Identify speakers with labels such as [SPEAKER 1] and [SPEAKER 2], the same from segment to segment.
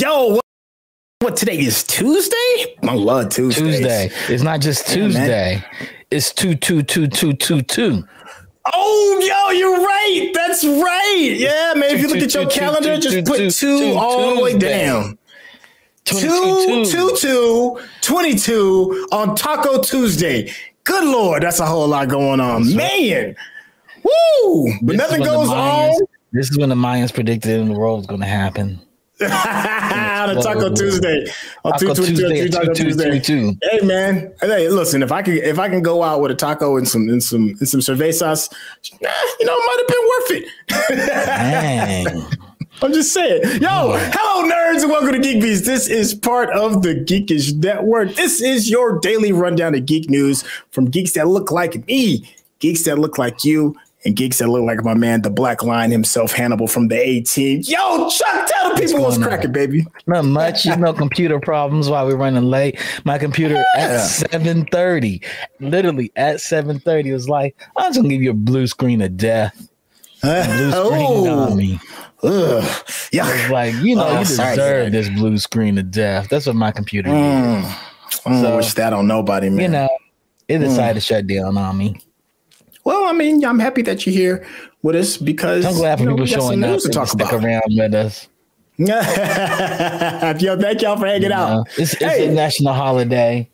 [SPEAKER 1] Yo, what, what today is Tuesday? I love Tuesday.
[SPEAKER 2] Tuesday. It's not just Tuesday. Yeah, it's two two two two two two.
[SPEAKER 1] Oh, yo, you're right. That's right. Yeah, man. If you look at your calendar, just put two all the way down. 22, 22, 22 on Taco Tuesday. Good Lord, that's a whole lot going on. Man. Woo! But nothing goes on.
[SPEAKER 2] This is when the Mayans predicted in the world was going to happen.
[SPEAKER 1] On a Taco Tuesday. On Taco Tuesday, Taco Tuesday. Hey man, hey, listen. If I can, if I can go out with a taco and some and some and some cerveza sauce, you know, it might have been worth it. I'm just saying. Yo, hello, nerds, and welcome to Geek Beast. This is part of the Geekish Network. This is your daily rundown of geek news from geeks that look like me, geeks that look like you, and geeks that look like my man, the Black Lion himself, Hannibal from the A Team. Yo, Chuck, tell the people what's, what's cracking, baby.
[SPEAKER 2] Not much. You know, computer problems while we're running late. My computer at seven thirty, literally at seven thirty, was like, "I'm just gonna give you a blue screen of death." Uh, blue screen oh. on me. Ugh. Yeah. Like, you know, oh, you deserve sorry, this blue screen of death. That's what my computer mm.
[SPEAKER 1] did. So, wish that on nobody, man.
[SPEAKER 2] You know, it decided mm. to shut down on me.
[SPEAKER 1] Well, I mean, I'm happy that you're here with us because
[SPEAKER 2] I'm glad for people showing up to talk stick about. around with us.
[SPEAKER 1] Yo, thank y'all for hanging you out.
[SPEAKER 2] it's, it's hey. a national holiday.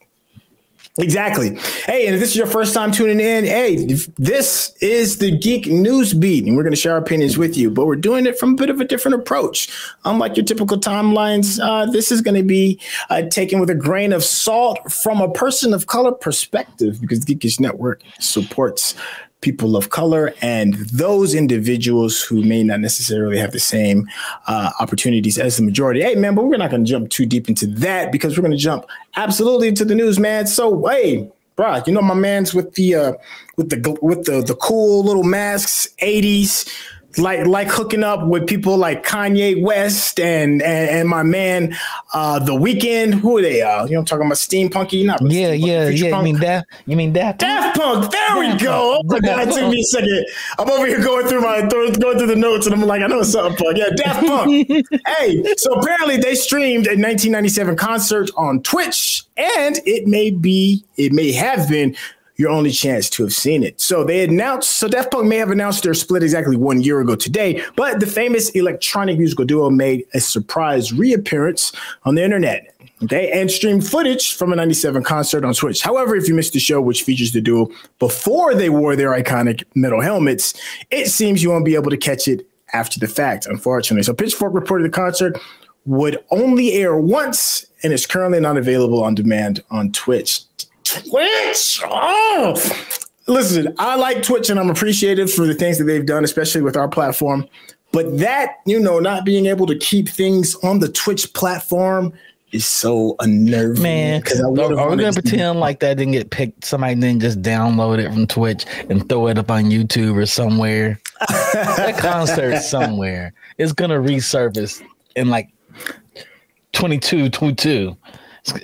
[SPEAKER 1] Exactly. Hey, and if this is your first time tuning in, hey, this is the Geek News Beat, and we're going to share our opinions with you, but we're doing it from a bit of a different approach. Unlike your typical timelines, uh, this is going to be uh, taken with a grain of salt from a person of color perspective because Geekish Network supports people of color and those individuals who may not necessarily have the same uh, opportunities as the majority. Hey, man, but we're not going to jump too deep into that because we're going to jump absolutely into the news, man. So, hey, bro, you know my man's with the uh, with the with the the cool little masks, '80s like like hooking up with people like Kanye West and and, and my man uh the Weeknd Who are they? Uh, you know, I'm talking about steampunky. Not
[SPEAKER 2] yeah, yeah, yeah. Punk. You mean that You mean that
[SPEAKER 1] Daft Punk. There Daft we go. Oh my god, it took me a second. I'm over here going through my going through the notes, and I'm like, I know it's something punk. Yeah, Daft Punk. hey, so apparently they streamed a 1997 concert on Twitch, and it may be, it may have been your only chance to have seen it. So they announced, so Daft Punk may have announced their split exactly one year ago today, but the famous electronic musical duo made a surprise reappearance on the internet. Okay, and streamed footage from a 97 concert on Twitch. However, if you missed the show, which features the duo before they wore their iconic metal helmets, it seems you won't be able to catch it after the fact, unfortunately. So Pitchfork reported the concert would only air once and is currently not available on demand on Twitch. Twitch. Oh, listen, I like Twitch and I'm appreciative for the things that they've done, especially with our platform. But that, you know, not being able to keep things on the Twitch platform is so unnerving.
[SPEAKER 2] Man, because I are, are we gonna pretend like that didn't get picked? Somebody didn't just download it from Twitch and throw it up on YouTube or somewhere. that concert somewhere is gonna resurface in like 22, 22,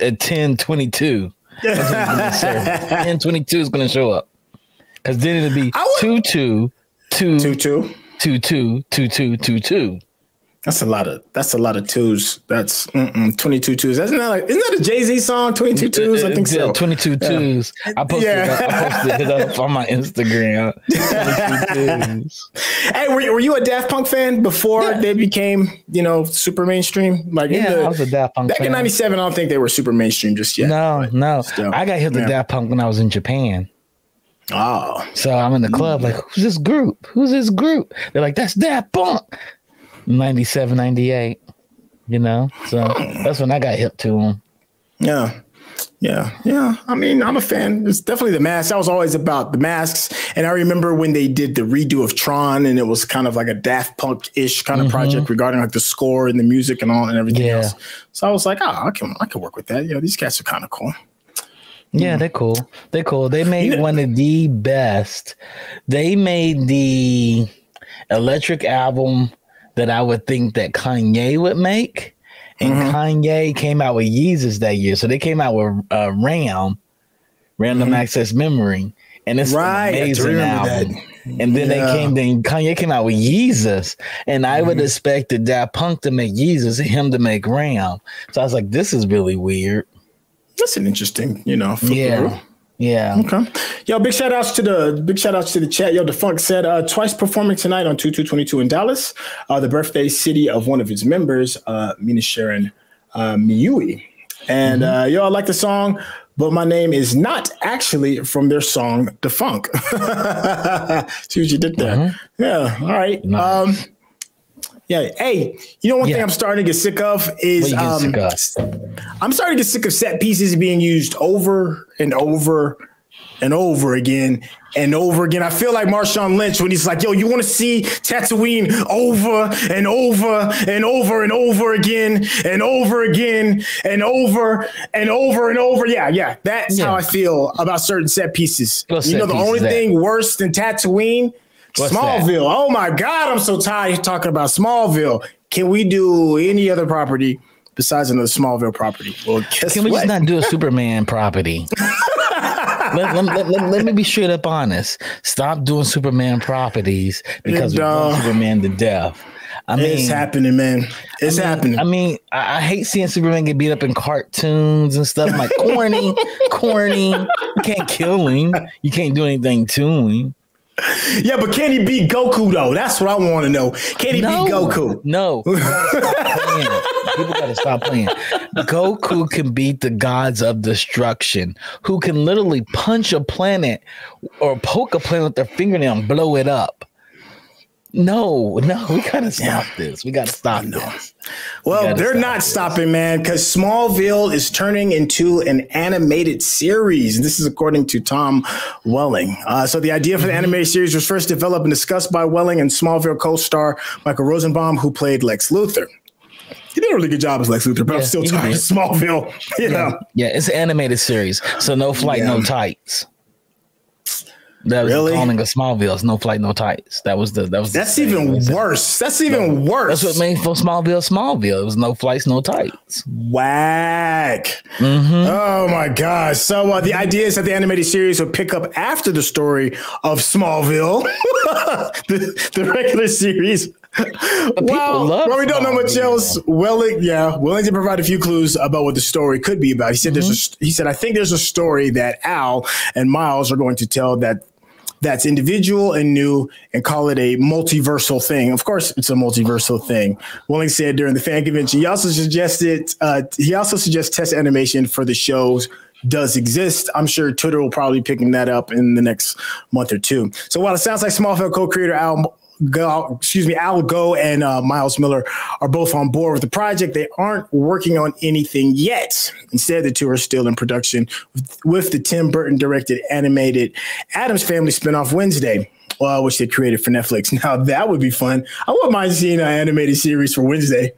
[SPEAKER 2] at 10, 22. And 22 is going to show up. Because then it'll be would, 2 2 2 2 2 2 2 2 2 2 2.
[SPEAKER 1] That's a lot of that's a lot of twos. That's 22 twos. That's not like isn't that a Jay Z song? 22 twos. I think
[SPEAKER 2] yeah,
[SPEAKER 1] so.
[SPEAKER 2] 22 yeah. twos. I posted yeah. I posted it up on my Instagram.
[SPEAKER 1] hey, were, were you a Daft Punk fan before yeah. they became you know super mainstream? Like
[SPEAKER 2] yeah, the, I was a Daft Punk
[SPEAKER 1] back fan. in '97. I don't think they were super mainstream just yet.
[SPEAKER 2] No, no. Still, I got hit with Daft Punk when I was in Japan.
[SPEAKER 1] Oh,
[SPEAKER 2] so I'm in the club like, who's this group? Who's this group? They're like, that's Daft Punk. 97, 98. You know, so that's when I got hip to him.
[SPEAKER 1] Yeah. Yeah, yeah. I mean, I'm a fan. It's definitely the mask. I was always about the masks. And I remember when they did the redo of Tron and it was kind of like a Daft Punk ish kind of mm-hmm. project regarding like the score and the music and all and everything yeah. else. So I was like, oh, I can I can work with that. You know, these cats are kind of cool.
[SPEAKER 2] Yeah, they're cool. They're cool. They made one of the best. They made the electric album that I would think that Kanye would make. And mm-hmm. Kanye came out with Yeezus that year. So they came out with uh, RAM, Random mm-hmm. Access Memory. And it's right. amazing album. That. And then yeah. they came, then Kanye came out with Yeezus. And I mm-hmm. would expect the Daft Punk to make Yeezus and him to make Ram. So I was like, this is really weird.
[SPEAKER 1] That's an interesting, you know,
[SPEAKER 2] yeah. Yeah.
[SPEAKER 1] Okay. Yo, big shout outs to the big shout outs to the chat. Yo, Defunk said uh, twice performing tonight on 2222 in Dallas, uh, the birthday city of one of its members, uh, Mina Sharon uh, Myoui. And mm-hmm. uh, yo, I like the song, but my name is not actually from their song Defunk. See what you did there? Mm-hmm. Yeah. All right. Nice. Um, yeah. Hey, you know one yeah. thing I'm starting to get sick of is um, sick of? I'm starting to get sick of set pieces being used over and over and over again and over again. I feel like Marshawn Lynch when he's like, yo, you want to see Tatooine over and over and over and over again and over again and over and over and over. Yeah, yeah. That's yeah. how I feel about certain set pieces. What you know, the only thing worse than Tatooine, What's Smallville. That? Oh my God, I'm so tired of talking about Smallville. Can we do any other property besides another Smallville property?
[SPEAKER 2] Well, can we what? just not do a Superman property? let, let, let, let, me be straight up honest. Stop doing Superman properties because we're Superman to death.
[SPEAKER 1] I mean, it's happening, man. It's
[SPEAKER 2] I mean,
[SPEAKER 1] happening.
[SPEAKER 2] I mean, I, I, hate seeing Superman get beat up in cartoons and stuff. I'm like corny, corny. You can't kill him. You can't do anything to him.
[SPEAKER 1] Yeah, but can he beat Goku though? That's what I want to know. Can he no, beat Goku?
[SPEAKER 2] No. People gotta stop playing. Goku can beat the gods of destruction, who can literally punch a planet or poke a planet with their fingernail and blow it up. No, no, we gotta stop this. We gotta stop this.
[SPEAKER 1] Well, they're not this. stopping, man, because Smallville is turning into an animated series. This is according to Tom Welling. Uh, so the idea for the mm-hmm. animated series was first developed and discussed by Welling and Smallville co-star Michael Rosenbaum, who played Lex Luthor. He did a really good job as Lex Luthor, but yeah, I'm still tired of Smallville. You
[SPEAKER 2] yeah.
[SPEAKER 1] know?
[SPEAKER 2] yeah, it's an animated series, so no flight, yeah. no tights. That was really? calling of Smallville. No flight, no tights. That was the that was.
[SPEAKER 1] That's even worse. That's even worse.
[SPEAKER 2] That's what made for Smallville. Smallville. It was no flights, no tights.
[SPEAKER 1] Whack. Mm-hmm. Oh my gosh. So uh, the idea is that the animated series would pick up after the story of Smallville, the, the regular series. wow. Well, we don't know much else. Welling, yeah, Wellington provided a few clues about what the story could be about. He said mm-hmm. there's a, he said I think there's a story that Al and Miles are going to tell that that's individual and new and call it a multiversal thing. Of course, it's a multiversal thing. Welling said during the fan convention. He also suggested uh, he also suggests test animation for the shows does exist. I'm sure Twitter will probably picking that up in the next month or two. So while it sounds like Smallville co-creator Al Go, excuse me, Al Gough and uh, Miles Millar are both on board with the project. They aren't working on anything yet. Instead, the two are still in production with, with the Tim Burton directed animated Addams Family spinoff Wednesday. Uh, which they created for Netflix. Now that would be fun. I wouldn't mind seeing an animated series for Wednesday.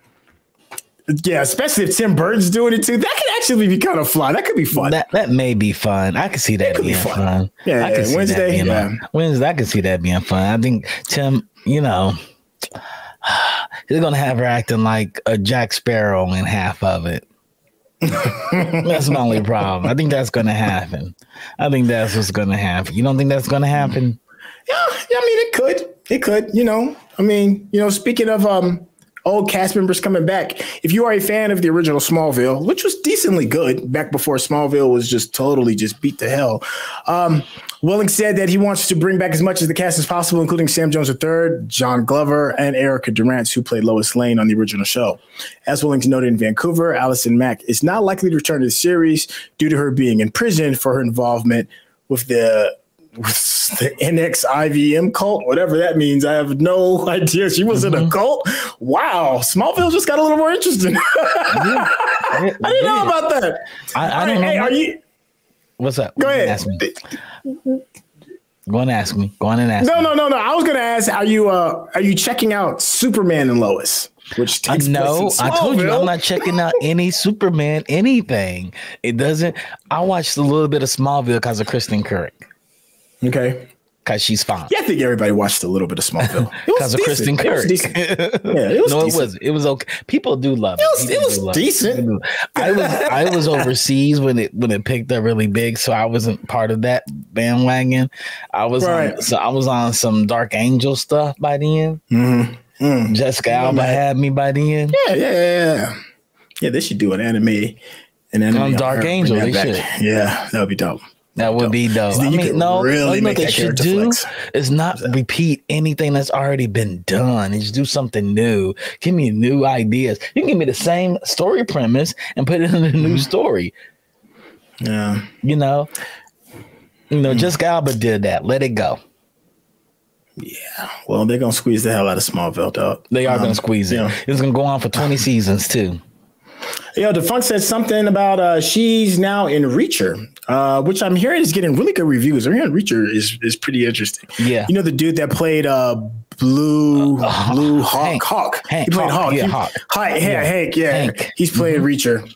[SPEAKER 1] Yeah, especially if Tim Burton's doing it too. That could actually be kind of fun. That could be fun.
[SPEAKER 2] That that may be fun. I could see that being be fun. fun.
[SPEAKER 1] Yeah,
[SPEAKER 2] I
[SPEAKER 1] yeah. Wednesday. yeah.
[SPEAKER 2] Wednesday, I could see that being fun. I think Tim, you know, he's gonna have her acting like a Jack Sparrow in half of it. that's my only problem. I think that's gonna happen. I think that's what's gonna happen. You don't think that's gonna happen?
[SPEAKER 1] Yeah, yeah. I mean, it could. It could. You know. I mean, you know. Speaking of um old cast members coming back. If you are a fan of the original Smallville, which was decently good back before Smallville was just totally just beat to hell, um, Welling said that he wants to bring back as much of the cast as possible, including Sam Jones III, John Glover, and Erica Durance, who played Lois Lane on the original show. As Welling noted in Vancouver, Allison Mack is not likely to return to the series due to her being in prison for her involvement with the the NXIVM cult, whatever that means. I have no idea. She was mm-hmm. in a mm-hmm. cult. Wow, Smallville just got a little more interesting. yeah, I, didn't know about that.
[SPEAKER 2] I, I don't hey, know. Are you? What's up?
[SPEAKER 1] Go ahead.
[SPEAKER 2] Ask me. Go and ask me. Go on and ask.
[SPEAKER 1] No,
[SPEAKER 2] me.
[SPEAKER 1] no, no, no. I was gonna ask. Are you uh are you checking out Superman and Lois? Which takes uh, no,
[SPEAKER 2] I told you I'm not checking out any Superman anything. It doesn't. I watched a little bit of Smallville because of Kristen Kirk.
[SPEAKER 1] Okay.
[SPEAKER 2] because she's fine.
[SPEAKER 1] Yeah, I think everybody watched a little bit of Smallville
[SPEAKER 2] because of Kristen Kirk.
[SPEAKER 1] yeah, it was
[SPEAKER 2] no,
[SPEAKER 1] decent.
[SPEAKER 2] it was. It was okay. People do love it.
[SPEAKER 1] It was, it was
[SPEAKER 2] do love
[SPEAKER 1] decent.
[SPEAKER 2] I was I was overseas when it when it picked up really big, so I wasn't part of that bandwagon. I was
[SPEAKER 1] Right.
[SPEAKER 2] on so I was on some Dark Angel stuff by then.
[SPEAKER 1] Mhm. Mm.
[SPEAKER 2] Jessica Alba
[SPEAKER 1] man.
[SPEAKER 2] had me by then.
[SPEAKER 1] Yeah, yeah, yeah, yeah. Yeah, they should do an anime. An anime
[SPEAKER 2] On Dark Angel, they should.
[SPEAKER 1] Yeah, that would be dope.
[SPEAKER 2] That would be dope. I mean, no,
[SPEAKER 1] really
[SPEAKER 2] you know what they should do
[SPEAKER 1] flex.
[SPEAKER 2] is not repeat anything that's already been done. Is do something new. Give me new ideas. You can give me the same story premise and put it in a
[SPEAKER 1] Mm-hmm.
[SPEAKER 2] new story.
[SPEAKER 1] Yeah.
[SPEAKER 2] You know, you know, just Galba did that. Let it go. Yeah.
[SPEAKER 1] Well, they're gonna squeeze the hell out of Smallville, dog.
[SPEAKER 2] They are
[SPEAKER 1] Um,
[SPEAKER 2] going to squeeze it.
[SPEAKER 1] yeah.
[SPEAKER 2] It's going to go on for twenty seasons too.
[SPEAKER 1] Yo, Defunct said something about uh she's now in Reacher, uh, which I'm hearing is getting really good reviews. I'm hearing Reacher is is pretty interesting.
[SPEAKER 2] Yeah.
[SPEAKER 1] You know the dude that played uh Blue
[SPEAKER 2] Uh,
[SPEAKER 1] Blue Hawk
[SPEAKER 2] Hank.
[SPEAKER 1] Hawk.
[SPEAKER 2] Hank,
[SPEAKER 1] he played
[SPEAKER 2] Hawk,
[SPEAKER 1] Hawk.
[SPEAKER 2] yeah,
[SPEAKER 1] He-
[SPEAKER 2] Hawk.
[SPEAKER 1] Hi, yeah. Hank. Yeah,
[SPEAKER 2] Hank.
[SPEAKER 1] he's playing Reacher.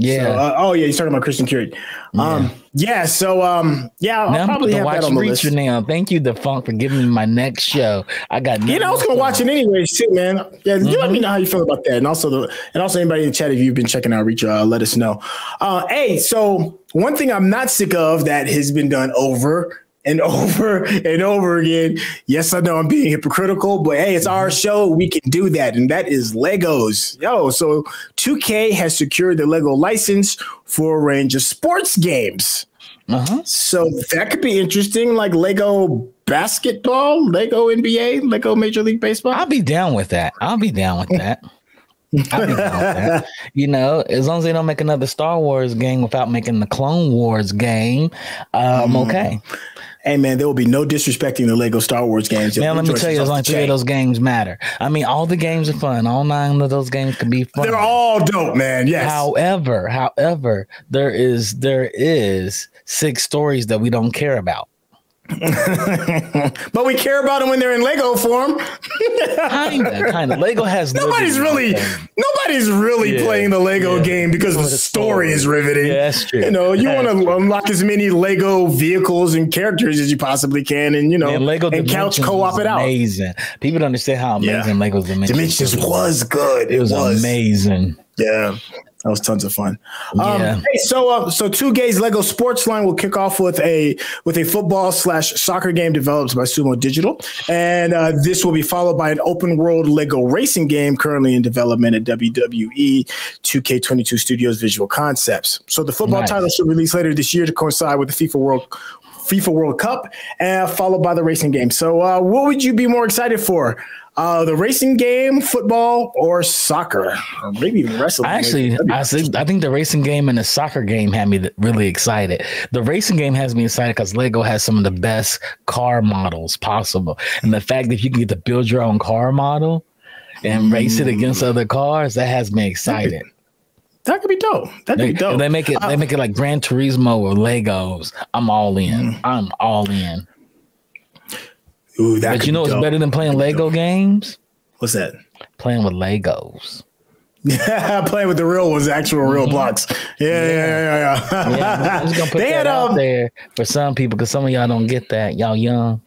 [SPEAKER 2] Yeah.
[SPEAKER 1] So, uh, oh yeah, he's talking about Christian Curry. Um, yeah. So um, yeah, I'll
[SPEAKER 2] now
[SPEAKER 1] probably have
[SPEAKER 2] watch
[SPEAKER 1] that on the list.
[SPEAKER 2] Now. Thank you, Defunct, for giving me my next show. I got
[SPEAKER 1] You know, I was gonna watch it anyways too, man. Yeah, you let
[SPEAKER 2] Mm-hmm.
[SPEAKER 1] me know how you feel about that, and also the and also anybody in the chat if you've been checking out Reacher, uh, let us know. Uh, hey, so one thing I'm not sick of that has been done over and over and over again. Yes, I know I'm being hypocritical, but hey, it's our
[SPEAKER 2] Mm-hmm.
[SPEAKER 1] show. We can do that, and that is Legos. Yo, so 2K has secured the Lego license for a range of sports games.
[SPEAKER 2] Uh-huh.
[SPEAKER 1] So that could be interesting, like Lego basketball, Lego NBA, Lego Major League Baseball.
[SPEAKER 2] I'll be down with that. I'll be down with that. I'll be down with that. You know, as long as they don't make another Star Wars game without making the Clone Wars game, I'm
[SPEAKER 1] Mm-hmm.
[SPEAKER 2] okay.
[SPEAKER 1] Hey man, there will be no disrespecting the Lego Star Wars games.
[SPEAKER 2] Now, let me tell you,
[SPEAKER 1] yourself
[SPEAKER 2] as long
[SPEAKER 1] the
[SPEAKER 2] as three of those games matter. I mean, all the games are fun. All nine of those games can be fun.
[SPEAKER 1] They're all dope, man. Yes.
[SPEAKER 2] However, however, there is there is six stories that we don't care about.
[SPEAKER 1] but we care about them when they're in Lego form.
[SPEAKER 2] Kinda, kinda. Lego has
[SPEAKER 1] nobody's really nobody's really
[SPEAKER 2] Yeah,
[SPEAKER 1] playing the Lego
[SPEAKER 2] yeah.
[SPEAKER 1] game because the story is riveting.
[SPEAKER 2] Yeah, that's true.
[SPEAKER 1] You know, you want to unlock as many Lego vehicles and characters as you possibly can, and you know,
[SPEAKER 2] Man, Lego
[SPEAKER 1] and couch co-op it out.
[SPEAKER 2] Amazing. People don't understand how amazing Lego's Dimensions.
[SPEAKER 1] Dimensions was good.
[SPEAKER 2] It was, amazing.
[SPEAKER 1] Yeah, that was tons of fun. Um,
[SPEAKER 2] Yeah.
[SPEAKER 1] Hey, so uh, so 2K's Lego Sports Line will kick off with a with a football slash soccer game developed by Sumo Digital, and uh, this will be followed by an open world Lego racing game currently in development at WWE 2K22 Studios Visual Concepts. So the football
[SPEAKER 2] Nice.
[SPEAKER 1] title should release later this year to coincide with the FIFA World. FIFA World Cup, and followed by the racing game. So, uh, what would you be more excited for? Uh, the racing game, football, or soccer, or maybe even wrestling?
[SPEAKER 2] I actually, I think, I think the racing game and the soccer game had me really excited. The racing game has me excited because Lego has some of the best car models possible, and the fact that you can get to build your own car model and race it against other cars that has me excited.
[SPEAKER 1] That could be dope. That could
[SPEAKER 2] They,
[SPEAKER 1] be dope.
[SPEAKER 2] they make it, they make it like Gran Turismo or Legos. I'm all in.
[SPEAKER 1] Mm.
[SPEAKER 2] I'm all in.
[SPEAKER 1] Ooh, that
[SPEAKER 2] But you know what's better than playing Lego games?
[SPEAKER 1] What's that?
[SPEAKER 2] Playing with Legos.
[SPEAKER 1] Yeah, playing with the real ones, actual real blocks. Yeah, yeah, yeah, yeah.
[SPEAKER 2] Mm-hmm. Yeah, I'm just gonna put
[SPEAKER 1] they
[SPEAKER 2] that
[SPEAKER 1] had
[SPEAKER 2] out
[SPEAKER 1] um.
[SPEAKER 2] there for some people because some of y'all don't get that. Y'all young,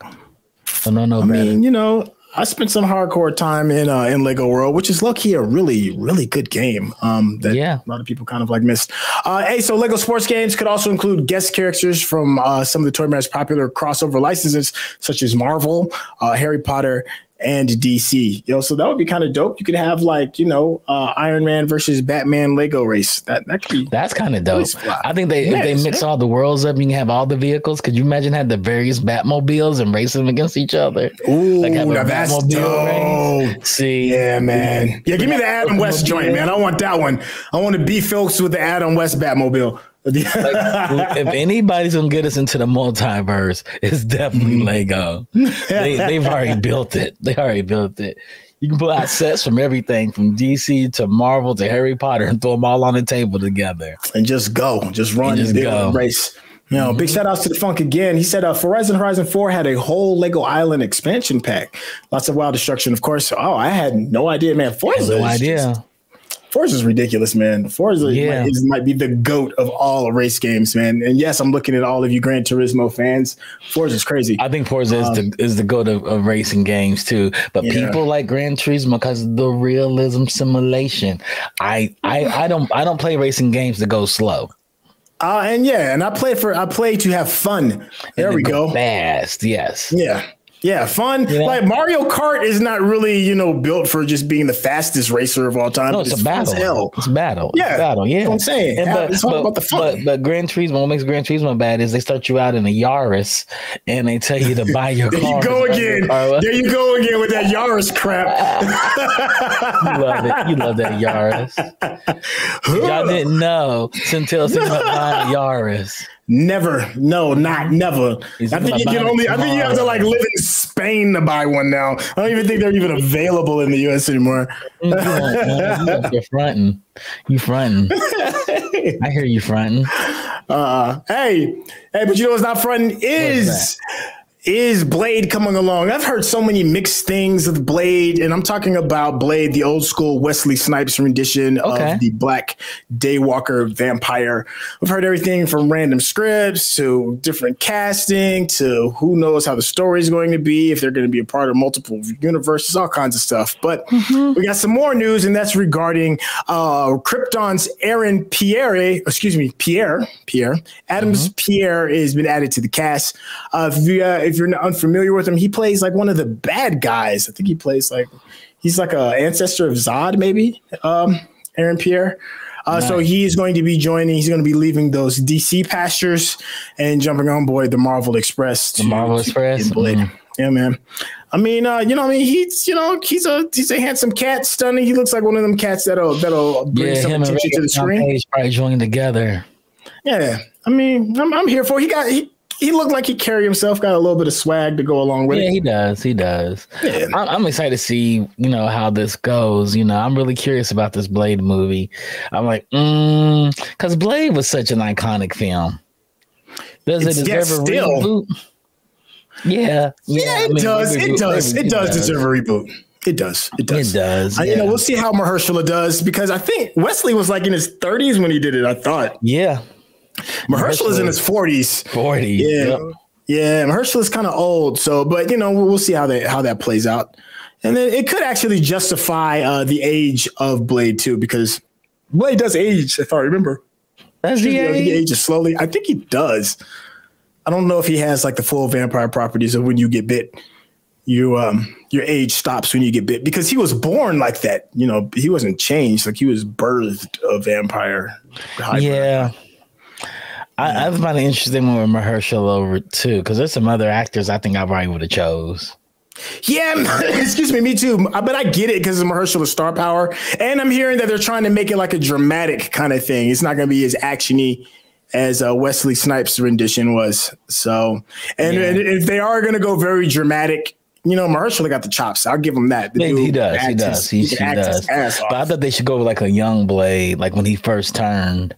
[SPEAKER 2] so no, no
[SPEAKER 1] I mean, you know, I spent some hardcore time in uh, in Lego World, which is low key a really really good game. Um, that
[SPEAKER 2] Yeah.
[SPEAKER 1] a lot of people kind of like missed. Uh, hey, so Lego sports games could also include guest characters from uh, some of the Toy Matters popular crossover licenses, such as Marvel, uh, Harry Potter. And DC, yo, so that would be kind of dope. You could have like, you know, uh, Iron Man versus Batman Lego race. That that could be
[SPEAKER 2] That's kind of dope. I think they if they mix all the worlds up, you can have all the vehicles. Could you imagine have the various Batmobiles and race them against each other?
[SPEAKER 1] Ooh,
[SPEAKER 2] Like have a
[SPEAKER 1] now that's
[SPEAKER 2] Batmobile
[SPEAKER 1] dope.
[SPEAKER 2] See,
[SPEAKER 1] Yeah, man. Yeah, give me the Adam West joint, man. I want that one. I want to be folks with the Adam West Batmobile.
[SPEAKER 2] If anybody's gonna get us into the multiverse, it's definitely
[SPEAKER 1] Mm-hmm.
[SPEAKER 2] Lego. They, they've already built it. They already built it. You can pull out sets from everything from DC to Marvel to Harry Potter and throw them all on the table together.
[SPEAKER 1] and just go, just run,
[SPEAKER 2] And just go.
[SPEAKER 1] race. You know, big shout outs to the Funk again. He said uh, Horizon Horizon 4 had a whole Lego Island expansion pack. Lots of wild destruction, of course. Oh, I had no idea, man. Forza
[SPEAKER 2] No idea.
[SPEAKER 1] just- Forza is ridiculous, man. Forza
[SPEAKER 2] Yeah.
[SPEAKER 1] might, is, might be the goat of all race games, man. And yes, I'm looking at all of you Gran Turismo fans. Forza is crazy.
[SPEAKER 2] I think Forza is the is the go of, of racing games too. But
[SPEAKER 1] Um, Yeah.
[SPEAKER 2] people like Gran Turismo because of the realism simulation. I, I I don't I don't play racing games to go slow.
[SPEAKER 1] Uh, and yeah, and I play for I play to have fun. There
[SPEAKER 2] To
[SPEAKER 1] we go.
[SPEAKER 2] Fast, yes.
[SPEAKER 1] Yeah. Yeah, fun.
[SPEAKER 2] Yeah.
[SPEAKER 1] Like Mario Kart is not really, you know, built for just being the fastest racer of all time.
[SPEAKER 2] No, it's a battle.
[SPEAKER 1] hell.
[SPEAKER 2] It's a battle. It's a
[SPEAKER 1] Yeah,
[SPEAKER 2] battle. Yeah,
[SPEAKER 1] that's what I'm saying.
[SPEAKER 2] And but,
[SPEAKER 1] it's
[SPEAKER 2] but,
[SPEAKER 1] about the fun.
[SPEAKER 2] But, but Gran Turismo, what makes Gran Turismo bad is they start you out in a Yaris, and they tell you to buy your
[SPEAKER 1] There
[SPEAKER 2] car.
[SPEAKER 1] you go again. There you go again with that Yaris crap.
[SPEAKER 2] You love it. You love that Yaris. Y'all didn't know. Thinking about buying a Yaris.
[SPEAKER 1] Never. No, not never.
[SPEAKER 2] He's
[SPEAKER 1] I think you can only I think you have to like live in Spain to buy one now. I don't even think they're even available in the US anymore.
[SPEAKER 2] You won't, man. You're fronting. You fronting. I hear you fronting.
[SPEAKER 1] Uh, hey, hey, but you know what's not fronting is is Blade coming along. I've heard so many mixed things of Blade, and I'm talking about Blade, the old school Wesley Snipes rendition
[SPEAKER 2] Okay.
[SPEAKER 1] of the Black Daywalker vampire. I've heard everything from random scripts to different casting to who knows how the story is going to be, if they're going to be a part of multiple universes, all kinds of stuff. But we got some more news, and that's regarding uh, Krypton's Aaron Pierre, excuse me, Pierre, Pierre Adams Pierre has been added to the cast. Uh, uh, if you're not unfamiliar with him, he plays like one of the bad guys. I think he plays like he's like a ancestor of Zod, maybe. Um, Aaron Pierre. Uh, So he's going to be joining. He's going to be leaving those DC pastures and jumping on board the Marvel Express.
[SPEAKER 2] The Marvel Express?
[SPEAKER 1] Blade.
[SPEAKER 2] Mm.
[SPEAKER 1] Yeah, man. I mean, uh, you know, I mean, he's you know, he's a he's a handsome cat, stunning. He looks like one of them cats that'll that'll bring
[SPEAKER 2] Yeah,
[SPEAKER 1] some attention to the screen.
[SPEAKER 2] Page probably joined together.
[SPEAKER 1] Yeah, I mean, I'm, I'm here for. He got he he looked like he carried himself, got a little bit of swag to go along with
[SPEAKER 2] Yeah,
[SPEAKER 1] it.
[SPEAKER 2] he does. He does.
[SPEAKER 1] Yeah.
[SPEAKER 2] I'm, I'm excited to see, you know, how this goes. You know, I'm really curious about this Blade movie. I'm like, mm, because Blade was such an iconic film. Does
[SPEAKER 1] It's-
[SPEAKER 2] it
[SPEAKER 1] yeah,
[SPEAKER 2] deserve a
[SPEAKER 1] still.
[SPEAKER 2] reboot? Yeah,
[SPEAKER 1] Yeah,
[SPEAKER 2] I
[SPEAKER 1] it
[SPEAKER 2] mean,
[SPEAKER 1] does. It does.
[SPEAKER 2] maybe
[SPEAKER 1] It does deserve a reboot. It does. It does.
[SPEAKER 2] It does.
[SPEAKER 1] Uh, You know, we'll see how Mahershala does because I think Wesley was like in his 30s when he did it. I thought
[SPEAKER 2] yeah,
[SPEAKER 1] Mahershala is in his 40s.
[SPEAKER 2] 40.
[SPEAKER 1] Yeah,
[SPEAKER 2] Yep.
[SPEAKER 1] yeah. Mahershala is kind of old, so but you know we'll, we'll see how that how that plays out, and then it could actually justify uh, the age of Blade too because Blade does age. If I remember,
[SPEAKER 2] That's the
[SPEAKER 1] You know, he ages slowly. I think he does. I don't know if he has like the full vampire properties of when you get bit. You um your age stops when you get bit because he was born like that. You know, he wasn't changed. Like he was birthed a vampire. hybrid.
[SPEAKER 2] Yeah. I, I find it interesting with Mahershala over too, because there's some other actors I think I probably would have chose.
[SPEAKER 1] Yeah, excuse me, me too. But I get it because of Mahershala's star power, and I'm hearing that they're trying to make it like a dramatic kind of thing. It's not going to be as actiony as uh, Wesley Snipes' rendition was. So, and,
[SPEAKER 2] Yeah.
[SPEAKER 1] and if they are going to go very dramatic, you know, Mahershala got the chops. I'll give him that.
[SPEAKER 2] He, he does. He does.
[SPEAKER 1] his-
[SPEAKER 2] He, he does. But I thought they should go with like a young Blade, like when he first turned,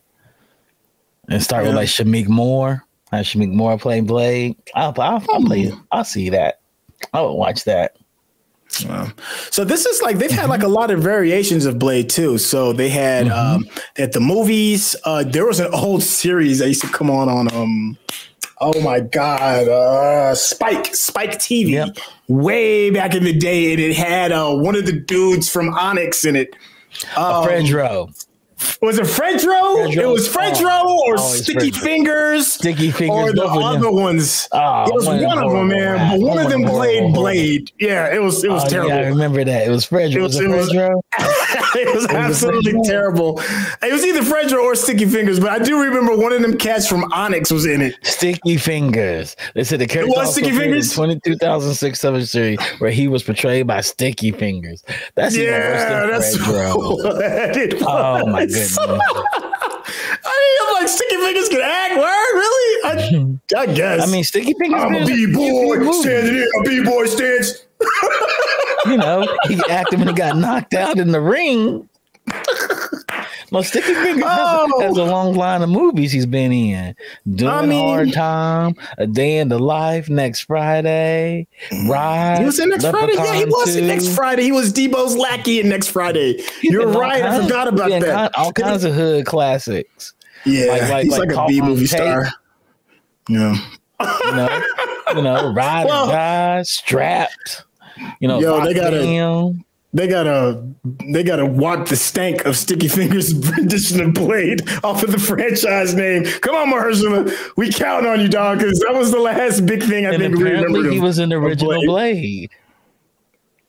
[SPEAKER 2] and start with like Shameik Moore. Have Shameik Moore play Blade. I'll, I'll, I'll play.
[SPEAKER 1] Hmm.
[SPEAKER 2] I'll see that. I would watch that.
[SPEAKER 1] So this is like they've had like a lot of variations of Blade too. So they had um at the movies. Uh, there was an old series that used to come on on um. Oh my God! Uh, Spike, Spike TV,
[SPEAKER 2] Yep.
[SPEAKER 1] way back in the day, and it had uh, one of the dudes from Onyx in it. Um,
[SPEAKER 2] Fredro,
[SPEAKER 1] was it Fredro?
[SPEAKER 2] Fredro
[SPEAKER 1] it was
[SPEAKER 2] was
[SPEAKER 1] Fredro oh,
[SPEAKER 2] or
[SPEAKER 1] Sticky
[SPEAKER 2] Fredro.
[SPEAKER 1] Fingers,
[SPEAKER 2] Sticky Fingaz,
[SPEAKER 1] or the
[SPEAKER 2] both of them.
[SPEAKER 1] other ones.
[SPEAKER 2] Oh,
[SPEAKER 1] it was
[SPEAKER 2] one
[SPEAKER 1] one,
[SPEAKER 2] of them
[SPEAKER 1] man. But one
[SPEAKER 2] rap.
[SPEAKER 1] of them played Blade. Yeah, it was it was
[SPEAKER 2] Oh,
[SPEAKER 1] terrible.
[SPEAKER 2] Yeah, I remember that. It was Fredro.
[SPEAKER 1] It
[SPEAKER 2] was,
[SPEAKER 1] was-
[SPEAKER 2] it
[SPEAKER 1] it was- it was absolutely terrible. It was either Fredro or Sticky Fingaz, but I do remember one of them cats from Onyx was in it.
[SPEAKER 2] Sticky Fingaz. They said the character
[SPEAKER 1] was Sticky Fingaz?
[SPEAKER 2] 20, 2006 Series where he was portrayed by Sticky Fingaz. That's even
[SPEAKER 1] Yeah,
[SPEAKER 2] worse
[SPEAKER 1] that's
[SPEAKER 2] than
[SPEAKER 1] it was.
[SPEAKER 2] Oh my goodness.
[SPEAKER 1] I mean, I'm like Sticky Fingaz can act. Word, really? I, I guess.
[SPEAKER 2] I mean, Sticky Fingaz.
[SPEAKER 1] I'm a b boy standing here. A b boy stands.
[SPEAKER 2] You know, he acted when he got knocked out in the ring. Well, Sticky Fingaz oh. has, a long line of movies he's been in. Doing I mean, Hard Time, A Day in the Life, Next Friday, Ride.
[SPEAKER 1] He was in Next Friday. Yeah, he was in Next Friday. He was Debo's lackey in Next Friday. He's You're right. Kinds, I forgot about that.
[SPEAKER 2] all kinds of hood classics.
[SPEAKER 1] Yeah, like, like, he's like, like a B movie star. Yeah.
[SPEAKER 2] You know, you know, ride well, die, strapped. You know,
[SPEAKER 1] yo, they got a they gotta they gotta wipe the stank of Sticky Fingaz rendition of Blade off of the franchise name. Come on, Mahershala, we count on you, dog, because that was the last big thing I and think we remember.
[SPEAKER 2] He was in the original Blade. Blade.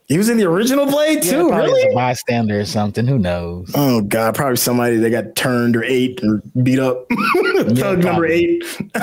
[SPEAKER 1] He was in the original Blade too. Yeah, really?
[SPEAKER 2] a bystander or something. Who knows?
[SPEAKER 1] Oh God, probably somebody that got turned or ate or beat up. Thug yeah, number eight.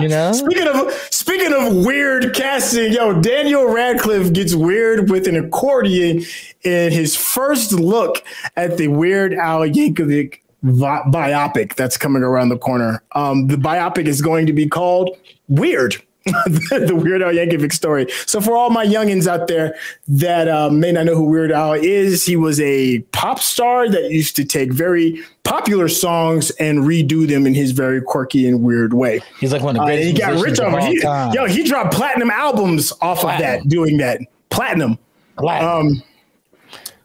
[SPEAKER 2] you know.
[SPEAKER 1] Speaking of speaking of weird casting, yo, Daniel Radcliffe gets weird with an accordion in his first look at the Weird Al Yankovic biopic that's coming around the corner. Um, the biopic is going to be called Weird. the Weird Al Yankovic story. So for all my youngins out there that uh, may not know who Weird Al is, he was a pop star that used to take very popular songs and redo them in his very quirky and weird way.
[SPEAKER 2] He's like one of the greatest.
[SPEAKER 1] Uh, he got rich off it. Yo, he dropped platinum albums off platinum. of that, doing that. Platinum. Platinum. Um,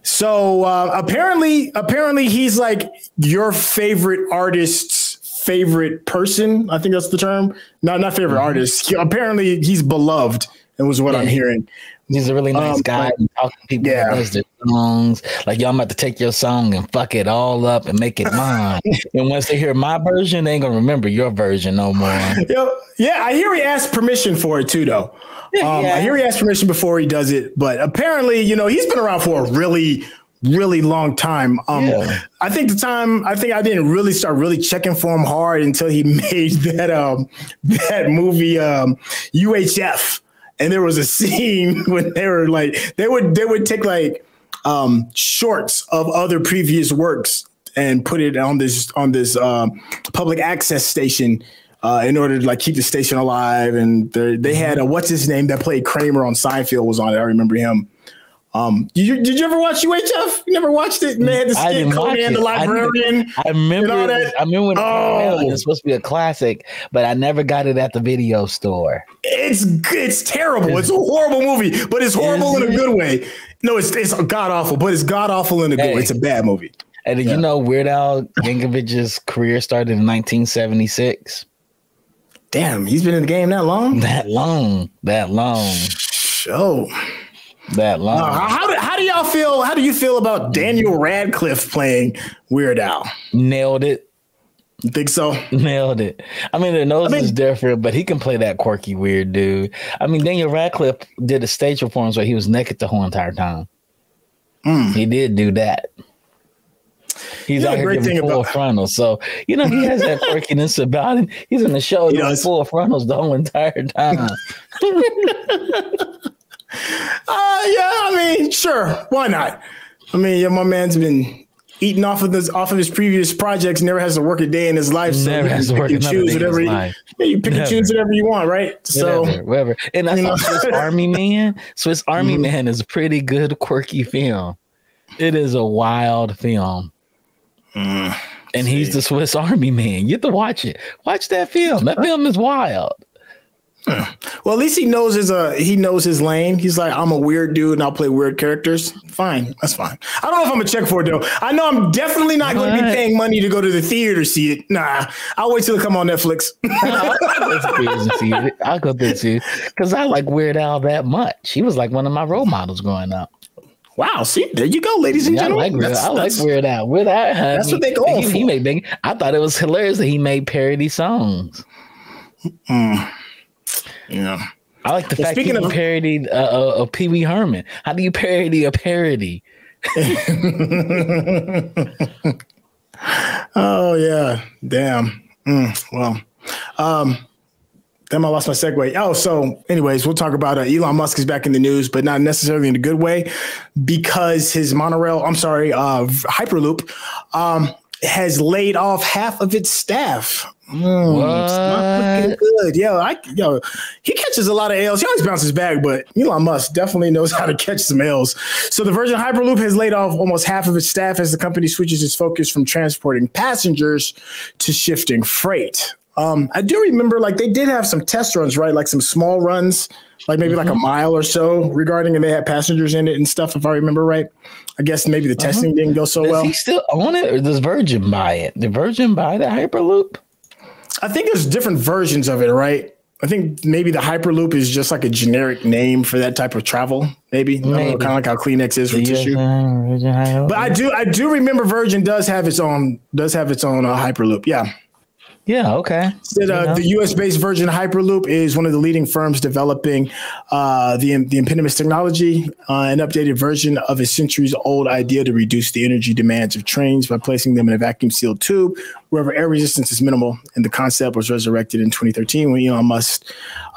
[SPEAKER 1] so uh, apparently, apparently he's like your favorite artist's favorite person. I think that's the term. Not not favorite mm-hmm. artist. He, apparently, he's beloved. And was what yeah, I'm hearing.
[SPEAKER 2] He's a really nice um, guy. Talking to people yeah. does their songs. Like y'all, I'm about to take your song and fuck it all up and make it mine. and once they hear my version, they ain't gonna remember your version no more.
[SPEAKER 1] Yo, yeah, I hear he asked permission for it too, though. Um, yeah. I hear he asked permission before he does it, but apparently, you know, he's been around for a really, really long time. Um, yeah. I think the time I think I didn't really start really checking for him hard until he made that um that movie um UHF. And there was a scene when they were like they would they would take like um shorts of other previous works and put it on this on this um, public access station uh, in order to like keep the station alive. And they had a what's his name that played Kramer on Seinfeld was on it. I remember him. Um, did you, did you ever watch UHF? You never watched it? Man, the skit Conan the Librarian.
[SPEAKER 2] I, I remember. It, I remember when oh. it was supposed to be a classic, but I never got it at the video store.
[SPEAKER 1] It's it's terrible. It's, a horrible movie, but it's horrible in a good way. No, it's it's god awful, but it's god awful in a good hey. way. It's a bad movie.
[SPEAKER 2] And did yeah. you know Weird Al Yankovic's career started in 1976?
[SPEAKER 1] Damn, he's been in the game that long.
[SPEAKER 2] That long. That long.
[SPEAKER 1] Oh
[SPEAKER 2] that long. Uh,
[SPEAKER 1] how, do, how do y'all feel? How do you feel about Daniel Radcliffe playing Weird Al?
[SPEAKER 2] Nailed it.
[SPEAKER 1] You think so?
[SPEAKER 2] Nailed it. I mean, the nose I mean, is different, but he can play that quirky, weird dude. I mean, Daniel Radcliffe did a stage performance where he was naked the whole entire time. Mm. He did do that. He's yeah, out here giving full about- frontals. So, you know, he has that quirkiness about him. He's in the show doing full frontals the whole entire time.
[SPEAKER 1] Uh, yeah, I mean, sure, why not? I mean, yeah, my man's been eating off of this off of his previous projects. Never has to work a day in his life. So never has to work choose whatever. You, yeah, you pick never. and choose whatever you want, right? So
[SPEAKER 2] whatever, whatever. And I thought Swiss Army Man. Swiss Army mm-hmm. Man is a pretty good, quirky film. It is a wild film. Mm, and see. he's the Swiss Army Man. You have to watch it. Watch that film. That film is wild.
[SPEAKER 1] Well, at least he knows his uh he knows his lane. He's like, I'm a weird dude and I'll play weird characters. Fine, that's fine. I don't know if I'm gonna check for it though. I know I'm definitely not going to be paying money to go to the theater to see it. Nah, I'll wait till it come on Netflix.
[SPEAKER 2] I'll go there too because I like Weird Al that much. He was like one of my role models growing up.
[SPEAKER 1] Wow, see, there you go, ladies and yeah, gentlemen.
[SPEAKER 2] I like, Weird, I like Weird Al. Weird Al.
[SPEAKER 1] That's what they go
[SPEAKER 2] he, he, made big. I thought it was hilarious that he made parody songs.
[SPEAKER 1] Mm. Yeah.
[SPEAKER 2] I like the well, fact that you parodied uh, uh, a Pee Wee Herman. How do you parody a parody?
[SPEAKER 1] oh yeah, damn. Mm, well, um, Damn, I lost my segue. Oh, so anyways, we'll talk about uh, Elon Musk is back in the news, but not necessarily in a good way because his monorail, I'm sorry, uh, Hyperloop, um, has laid off half of its staff. Mm, it's not looking good. Yo, I yo, he catches a lot of L's. He always bounces back, but Elon Musk definitely knows how to catch some L's. So the Virgin Hyperloop has laid off almost half of its staff as the company switches its focus from transporting passengers to shifting freight. Um, I do remember like they did have some test runs, right? Like some small runs, like maybe mm-hmm. like a mm-hmm. mile or so regarding, and they had passengers in it and stuff, if I remember right. I guess maybe the uh-huh. testing didn't go so
[SPEAKER 2] does
[SPEAKER 1] well.
[SPEAKER 2] He still own it, or does Virgin buy it? Did Virgin buy the Hyperloop?
[SPEAKER 1] I think there's different versions of it, right? I think maybe the Hyperloop is just like a generic name for that type of travel. Maybe, maybe. kind of like how Kleenex is for tissue. but I do, I do remember Virgin does have its own, does have its own uh, Hyperloop. Yeah.
[SPEAKER 2] Yeah. Okay.
[SPEAKER 1] Said, uh, the U.S. based Virgin Hyperloop is one of the leading firms developing uh, the the Impedimus technology, uh, an updated version of a centuries old idea to reduce the energy demands of trains by placing them in a vacuum sealed tube wherever air resistance is minimal. And the concept was resurrected in 2013 when Elon Musk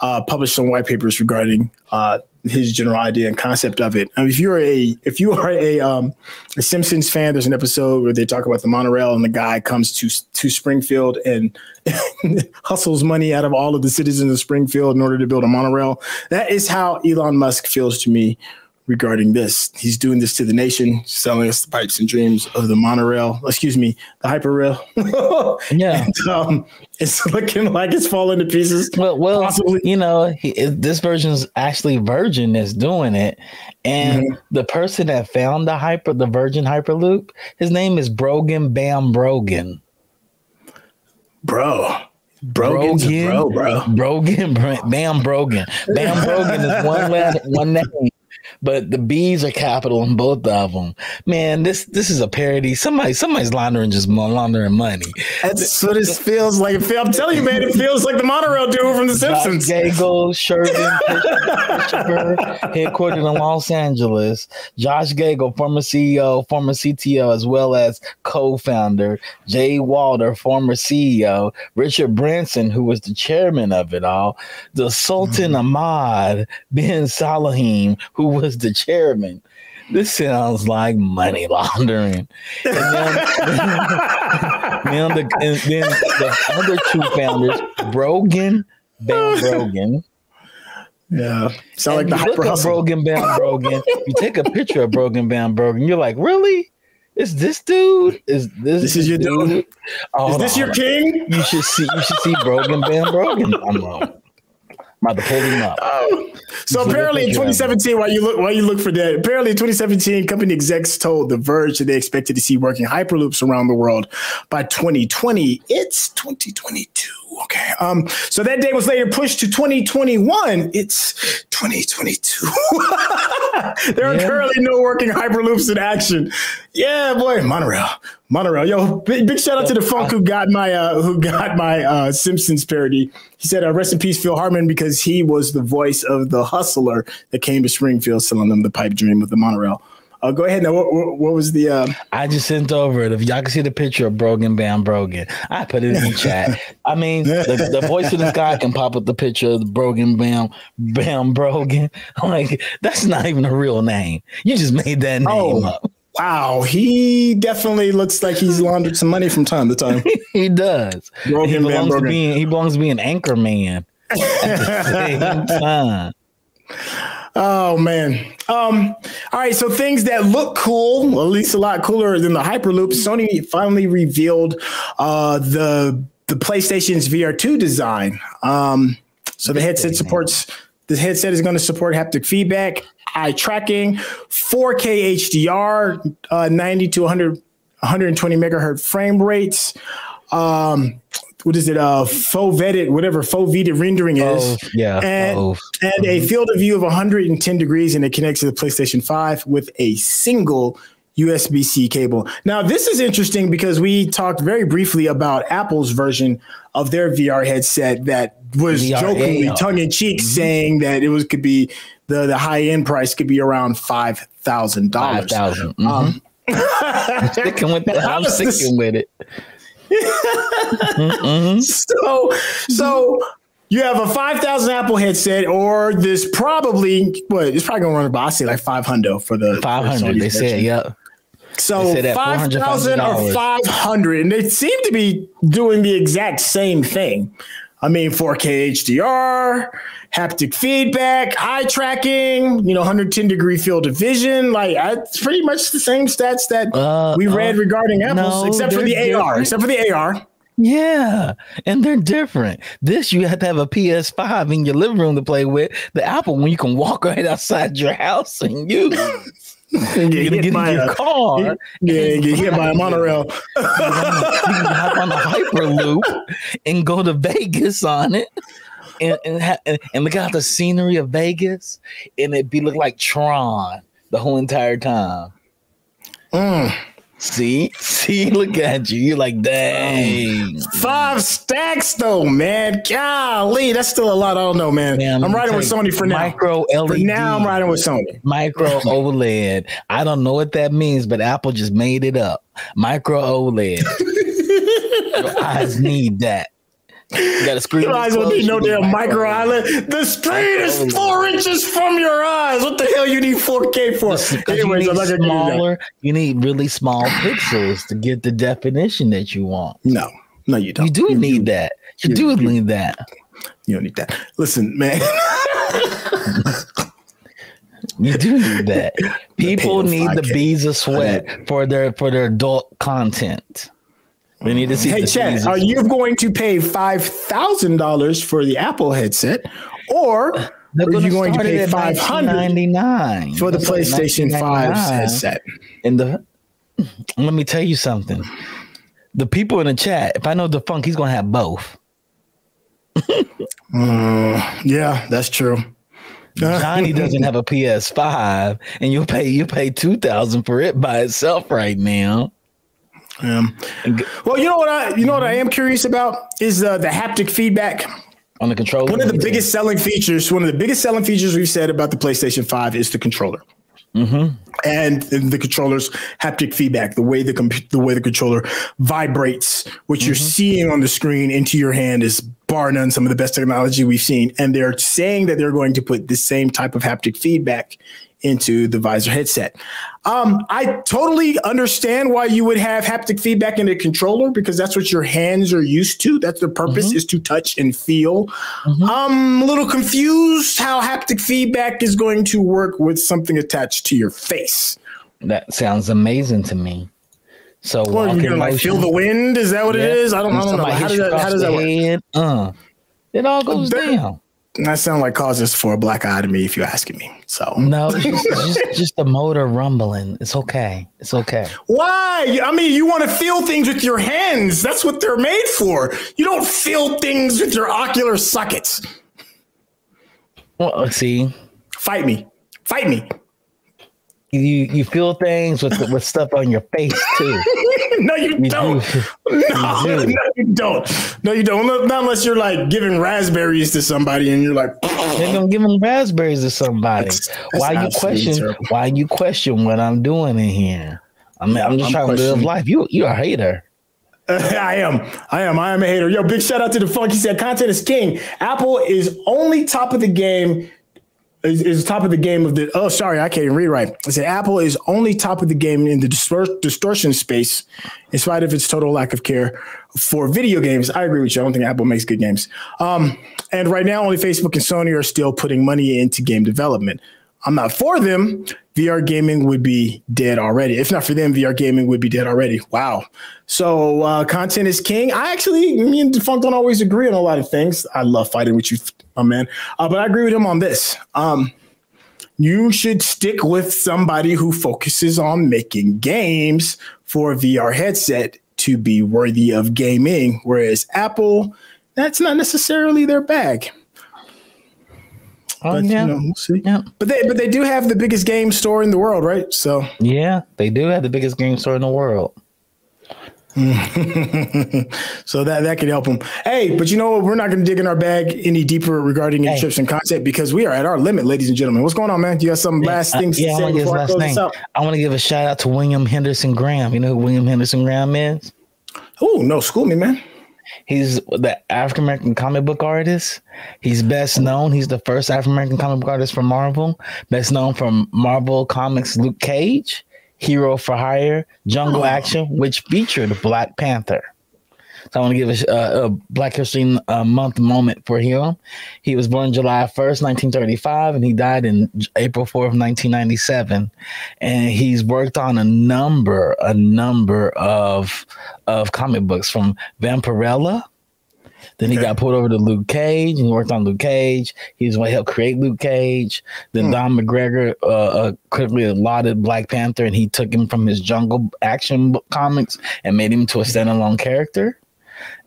[SPEAKER 1] uh, published some white papers regarding uh, his general idea and concept of it. I mean, if you're a if you are a um, a Simpsons fan, there's an episode where they talk about the monorail and the guy comes to to Springfield and hustles money out of all of the citizens of Springfield in order to build a monorail. That is how Elon Musk feels to me regarding this. He's doing this to the nation, selling us the pipes and dreams of the monorail. Excuse me, the hyperrail.
[SPEAKER 2] yeah,
[SPEAKER 1] and, um, it's looking like it's falling to pieces.
[SPEAKER 2] Well, well, Possibly. you know, he, this version is actually Virgin that's doing it, and mm-hmm. the person that found the hyper, the Virgin Hyperloop, his name is Brogan Bam Brogan.
[SPEAKER 1] Bro. Brogan's Brogan, bro, bro.
[SPEAKER 2] Brogan, Bam Brogan. Bam Brogan is one one name but the B's are capital in both of them. Man, this this is a parody. Somebody somebody's laundering just laundering money.
[SPEAKER 1] That's what it feels like. I'm telling you, man, it feels like the monorail dude from The Simpsons.
[SPEAKER 2] Josh Gagel, Shervin, headquartered in Los Angeles. Josh Gagel, former CEO, former CTO, as well as co-founder. Jay Walder, former CEO. Richard Branson, who was the chairman of it all. The Sultan mm-hmm. Ahmad bin Salahim, who was the chairman. This sounds like money laundering. And then, then, the, and then the other two founders, Brogan, Van Brogan.
[SPEAKER 1] Yeah, sound like the
[SPEAKER 2] look Brogan Bam Brogan. you take a picture of Brogan Bam Brogan. You're like, really? Is this dude? Is this?
[SPEAKER 1] This is your dude? dude? Oh, is this your king?
[SPEAKER 2] You should see. You should see Brogan Bam Brogan. I'm wrong about to pull him up. Oh.
[SPEAKER 1] So apparently in 2017, while you look while you look for that, apparently in 2017, company execs told The Verge that they expected to see working hyperloops around the world by 2020. It's 2022. Okay. Um, so that date was later pushed to 2021. It's 2022. there are currently no working hyperloops in action. Yeah, boy, monorail, monorail. Yo, big, big shout out to the funk who got my uh, who got my uh, Simpsons parody. He said, uh, "Rest in peace, Phil Hartman," because he was the voice of the hustler that came to Springfield selling them the pipe dream of the monorail. Uh, go ahead. Now, what, what, what was the? Uh...
[SPEAKER 2] I just sent over it. If y'all can see the picture of Brogan Bam Brogan, I put it in the chat. I mean, the, the, voice of this guy can pop up the picture of the Brogan Bam Bam Brogan. I'm like, that's not even a real name. You just made that name oh. up.
[SPEAKER 1] Wow, he definitely looks like he's laundered some money from time to time.
[SPEAKER 2] he does. Brogan he belongs to being he belongs to being anchor man at the
[SPEAKER 1] same time. Oh man. Um, all right, so things that look cool, at least a lot cooler than the Hyperloop. Sony finally revealed uh, the the PlayStation's VR2 design. Um, so the headset supports the headset is going to support haptic feedback, eye tracking, 4K HDR, uh, 90 to 100 120 megahertz frame rates. Um, what is it? Uh, foveated, whatever foveated rendering is.
[SPEAKER 2] Oh, yeah.
[SPEAKER 1] And,
[SPEAKER 2] oh.
[SPEAKER 1] and a field of view of 110 degrees, and it connects to the PlayStation 5 with a single USB C cable. Now, this is interesting because we talked very briefly about Apple's version of their VR headset that was VR jokingly tongue in cheek mm-hmm. saying that it was could be the, the high end price could be around five thousand dollars.
[SPEAKER 2] Five thousand. Mm-hmm. Um, I'm sticking with that. I'm sticking this, with it
[SPEAKER 1] mm-hmm. So, so you have a five thousand Apple headset, or this probably what it's probably gonna run about I say like five hundred for the
[SPEAKER 2] five hundred. They said, yeah.
[SPEAKER 1] So five thousand or five hundred, and they seem to be doing the exact same thing. I mean, 4K HDR, haptic feedback, eye tracking, you know, 110 degree field of vision. Like, it's pretty much the same stats that uh, we read uh, regarding Apple's, no, except for the different. AR, except for the AR.
[SPEAKER 2] Yeah, and they're different. This you have to have a PS5 in your living room to play with. The Apple when you can walk right outside your house and use.
[SPEAKER 1] get, get, get in your a, car. Yeah, get hit by a monorail.
[SPEAKER 2] hop on a hyperloop and go to Vegas on it. And and, ha- and look at the scenery of Vegas, and it be look like Tron the whole entire time. Mm. See, see, look at you. You're like, dang.
[SPEAKER 1] Five stacks though, man. Golly, that's still a lot. I don't know, man. man I'm riding with Sony for now.
[SPEAKER 2] Micro LED. For
[SPEAKER 1] now, I'm riding with Sony.
[SPEAKER 2] Micro OLED. I don't know what that means, but Apple just made it up. Micro OLED. Your eyes need that.
[SPEAKER 1] You got a screen. Your eyes don't need no damn micro island. The screen is four inches from your eyes. What the hell you need 4K for?
[SPEAKER 2] Anyways, you need smaller. You need really small pixels to get the definition that you want.
[SPEAKER 1] No, no, you don't.
[SPEAKER 2] You do you, need that. You, you do you, need that.
[SPEAKER 1] You don't need that. Listen, man.
[SPEAKER 2] You do need that. People need the bees of sweat for their for their adult content. We need to see.
[SPEAKER 1] Hey, Chad, are you going to pay five thousand dollars for the Apple headset, or They're you going to pay five hundred ninety nine for the PlayStation 5 headset?
[SPEAKER 2] And the let me tell you something. The people in the chat, if I know the funk, he's going to have both.
[SPEAKER 1] uh, yeah, that's true.
[SPEAKER 2] Johnny doesn't have a PS5, and you pay you pay two thousand for it by itself right now.
[SPEAKER 1] Um, well, you know what I you know what I am curious about is uh, the haptic feedback
[SPEAKER 2] on the controller.
[SPEAKER 1] One of the biggest selling features, one of the biggest selling features we've said about the PlayStation Five is the controller. Mm-hmm. And the controller's haptic feedback, the way the comp- the way the controller vibrates, what mm-hmm. you're seeing on the screen into your hand is bar none some of the best technology we've seen. And they're saying that they're going to put the same type of haptic feedback into the visor headset. Um, I totally understand why you would have haptic feedback in a controller because that's what your hands are used to. That's the purpose mm-hmm. is to touch and feel. Mm-hmm. I'm a little confused how haptic feedback is going to work with something attached to your face.
[SPEAKER 2] That sounds amazing to me. So
[SPEAKER 1] well, like feel the wind. Is that what yeah. it is? I don't, I don't know. How does that, how does that work?
[SPEAKER 2] Uh, it all goes down.
[SPEAKER 1] That sounds like causes for a black eye to me, if you're asking me. So
[SPEAKER 2] no, it's just, just, just the motor rumbling. It's okay. It's okay.
[SPEAKER 1] Why? I mean, you want to feel things with your hands. That's what they're made for. You don't feel things with your ocular sockets.
[SPEAKER 2] Well, see,
[SPEAKER 1] fight me, fight me
[SPEAKER 2] you you feel things with with stuff on your face too.
[SPEAKER 1] no, you, you don't. Do. No, you do. no, you don't. No, you don't. Not unless you're like giving raspberries to somebody and you're like,
[SPEAKER 2] they're gonna give them raspberries to somebody. That's, that's why you question? Terrible. Why you question what I'm doing in here? I mean, I'm just I'm trying to live life. You you're a hater.
[SPEAKER 1] I am. I am. I am a hater. Yo, big shout out to the funky said content is king. Apple is only top of the game is, is top of the game of the. Oh, sorry, I can't right. I said Apple is only top of the game in the distor- distortion space, in spite of its total lack of care for video games. I agree with you. I don't think Apple makes good games. Um, and right now, only Facebook and Sony are still putting money into game development. I'm not for them. VR gaming would be dead already. If not for them, VR gaming would be dead already. Wow. So uh, content is king. I actually, me and Defunct don't always agree on a lot of things. I love fighting with you, my man. Uh, but I agree with him on this. Um, you should stick with somebody who focuses on making games for a VR headset to be worthy of gaming, whereas Apple, that's not necessarily their bag.
[SPEAKER 2] Oh but, yeah, you know,
[SPEAKER 1] we'll see. Yeah, but they but they do have the biggest game store in the world, right? So
[SPEAKER 2] yeah, they do have the biggest game store in the world.
[SPEAKER 1] so that that could help them. Hey, but you know what? We're not going to dig in our bag any deeper regarding hey. and content because we are at our limit, ladies and gentlemen. What's going on, man? Do you have some last uh, things yeah, to say before I close thing. this out?
[SPEAKER 2] I want to give a shout out to William Henderson Graham. You know who William Henderson Graham is?
[SPEAKER 1] Oh no, school me, man.
[SPEAKER 2] He's the African American comic book artist. He's best known. He's the first African American comic book artist for Marvel. Best known from Marvel Comics Luke Cage Hero for Hire, Jungle oh. Action, which featured Black Panther. So I want to give a, a, a Black History uh, Month moment for him. He was born July 1st, 1935, and he died in April 4th, 1997. And he's worked on a number, a number of of comic books from Vampirella. Then he okay. got pulled over to Luke Cage and he worked on Luke Cage. He was what help create Luke Cage. Then hmm. Don McGregor uh, uh, quickly lauded Black Panther and he took him from his jungle action comics and made him to a standalone character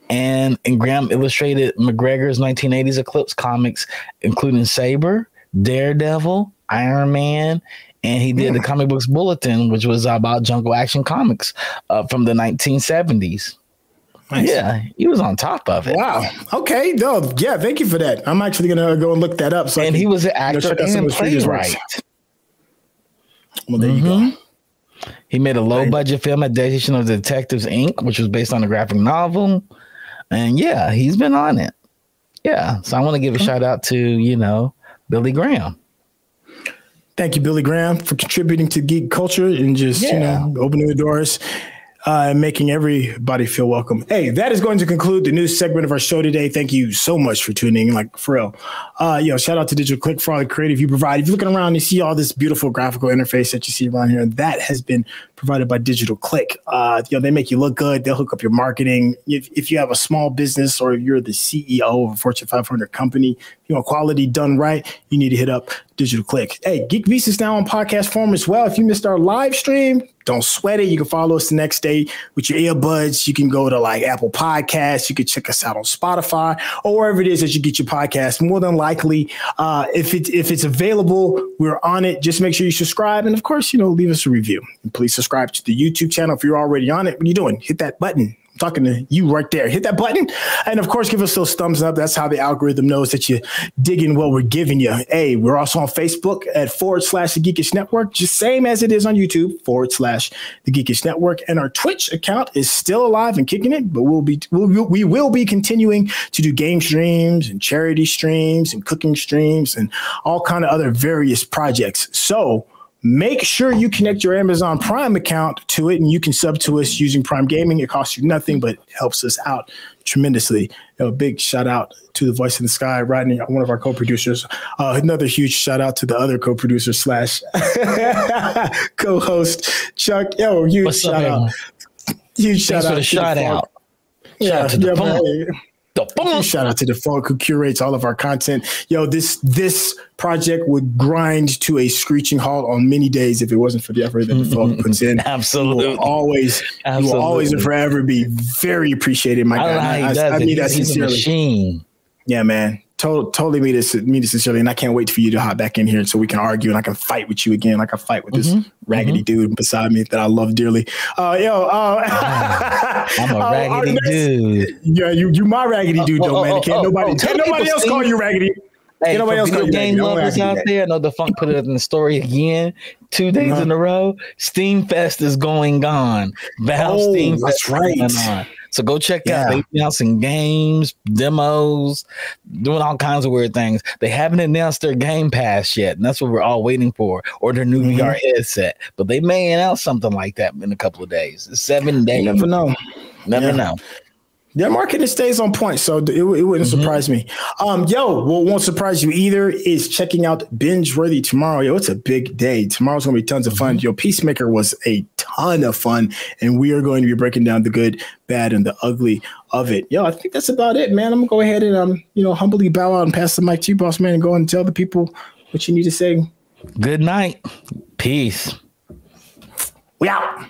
[SPEAKER 2] and, and Graham illustrated McGregor's 1980s Eclipse comics, including Sabre, Daredevil, Iron Man, and he did the hmm. comic books bulletin, which was about jungle action comics uh, from the 1970s. Nice. Yeah, he was on top of it.
[SPEAKER 1] Wow. Okay. No. Yeah. Thank you for that. I'm actually gonna go and look that up.
[SPEAKER 2] So and can, he was an actor you know, and playwright. Well, there mm-hmm. you go. He made a low budget film adaptation of Detectives Inc., which was based on a graphic novel. And yeah, he's been on it. Yeah. So I want to give a shout out to, you know, Billy Graham.
[SPEAKER 1] Thank you, Billy Graham, for contributing to geek culture and just, yeah. you know, opening the doors uh, making everybody feel welcome. Hey, that is going to conclude the news segment of our show today. Thank you so much for tuning in, like for real. Uh, yo, shout out to Digital Click for all the creative you provide. If you're looking around, you see all this beautiful graphical interface that you see around here. That has been provided by Digital Click. Uh, you know, they make you look good. They'll hook up your marketing. If, if you have a small business or you're the CEO of a Fortune 500 company, you know, quality done right, you need to hit up Digital Click. Hey, Geek is now on podcast form as well. If you missed our live stream, don't sweat it. You can follow us the next day with your earbuds. You can go to like Apple Podcasts. You can check us out on Spotify or wherever it is that you get your podcast. More than likely, uh, if it if it's available, we're on it. Just make sure you subscribe, and of course, you know, leave us a review. And please subscribe to the YouTube channel if you're already on it. What are you doing? Hit that button I'm talking to you right there. Hit that button. And of course, give us those thumbs up. That's how the algorithm knows that you're digging what we're giving you. Hey, we're also on Facebook at forward slash the Geekish Network, just same as it is on YouTube, forward slash the Geekish Network. And our Twitch account is still alive and kicking it, but we'll be we'll, we will be continuing to do game streams and charity streams and cooking streams and all kind of other various projects. So Make sure you connect your Amazon Prime account to it and you can sub to us using Prime Gaming. It costs you nothing, but helps us out tremendously. A big shout out to the Voice in the Sky, Rodney, one of our co-producers. Uh, another huge shout out to the other co-producer slash co-host Chuck. Yo, huge What's shout up, out. Huge
[SPEAKER 2] Thanks shout out. The shout out.
[SPEAKER 1] Yeah, yeah, Shout out to the folk who curates all of our content. Yo, this this project would grind to a screeching halt on many days if it wasn't for the effort that the folk puts in.
[SPEAKER 2] Absolutely,
[SPEAKER 1] will always, Absolutely. you will always and forever be very appreciated, my guy. I, I, mean that sincerely. Yeah, man to- totally mean this mean this sincerely, and I can't wait for you to hop back in here so we can argue and I can fight with you again, like I fight with mm-hmm. this raggedy mm-hmm. dude beside me that I love dearly. Uh, yo, uh,
[SPEAKER 2] I'm a uh, raggedy uh, dude.
[SPEAKER 1] Yeah, you you my raggedy dude though, oh, man. Can't oh, nobody oh, can't nobody else call you raggedy.
[SPEAKER 2] Hey, nobody else video game lovers out there, I know the funk put it in the story again. Two days uh-huh. in a row, Steam Fest is going on. Valve oh, Steam
[SPEAKER 1] Fest that's right.
[SPEAKER 2] So go check yeah. out. They announcing games, demos, doing all kinds of weird things. They haven't announced their Game Pass yet, and that's what we're all waiting for, or their new mm-hmm. VR headset. But they may announce something like that in a couple of days. seven days.
[SPEAKER 1] You never know.
[SPEAKER 2] Never yeah. know.
[SPEAKER 1] Their marketing stays on point, so it, it wouldn't mm-hmm. surprise me. Um, yo, what won't surprise you either is checking out Binge Worthy tomorrow. Yo, it's a big day. Tomorrow's gonna be tons of fun. Mm-hmm. Yo, Peacemaker was a ton of fun, and we are going to be breaking down the good, bad, and the ugly of it. Yo, I think that's about it, man. I'm gonna go ahead and um, you know, humbly bow out and pass the mic to you, boss man, and go and tell the people what you need to say.
[SPEAKER 2] Good night. Peace.
[SPEAKER 1] We out.